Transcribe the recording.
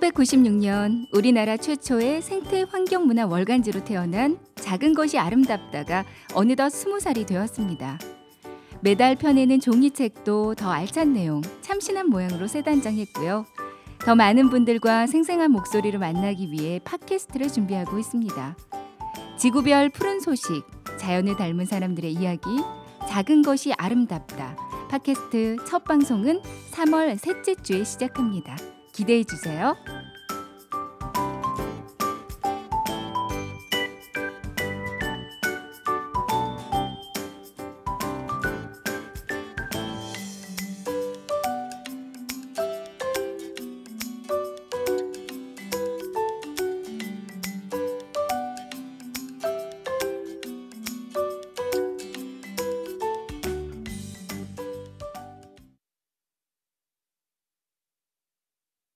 1996년 우리나라 최초의 생태 환경 문화 월간지로 태어난 작은 것이 아름답다가 어느덧 20살이 되었습니다. 매달 펴내는 종이책도 더 알찬 내용, 참신한 모양으로 새 단장했고요. 더 많은 분들과 생생한 목소리를 만나기 위해 팟캐스트를 준비하고 있습니다. 지구별 푸른 소식, 자연을 닮은 사람들의 이야기, 작은 것이 아름답다. 팟캐스트 첫 방송은 3월 셋째 주에 시작합니다. 기대해 주세요.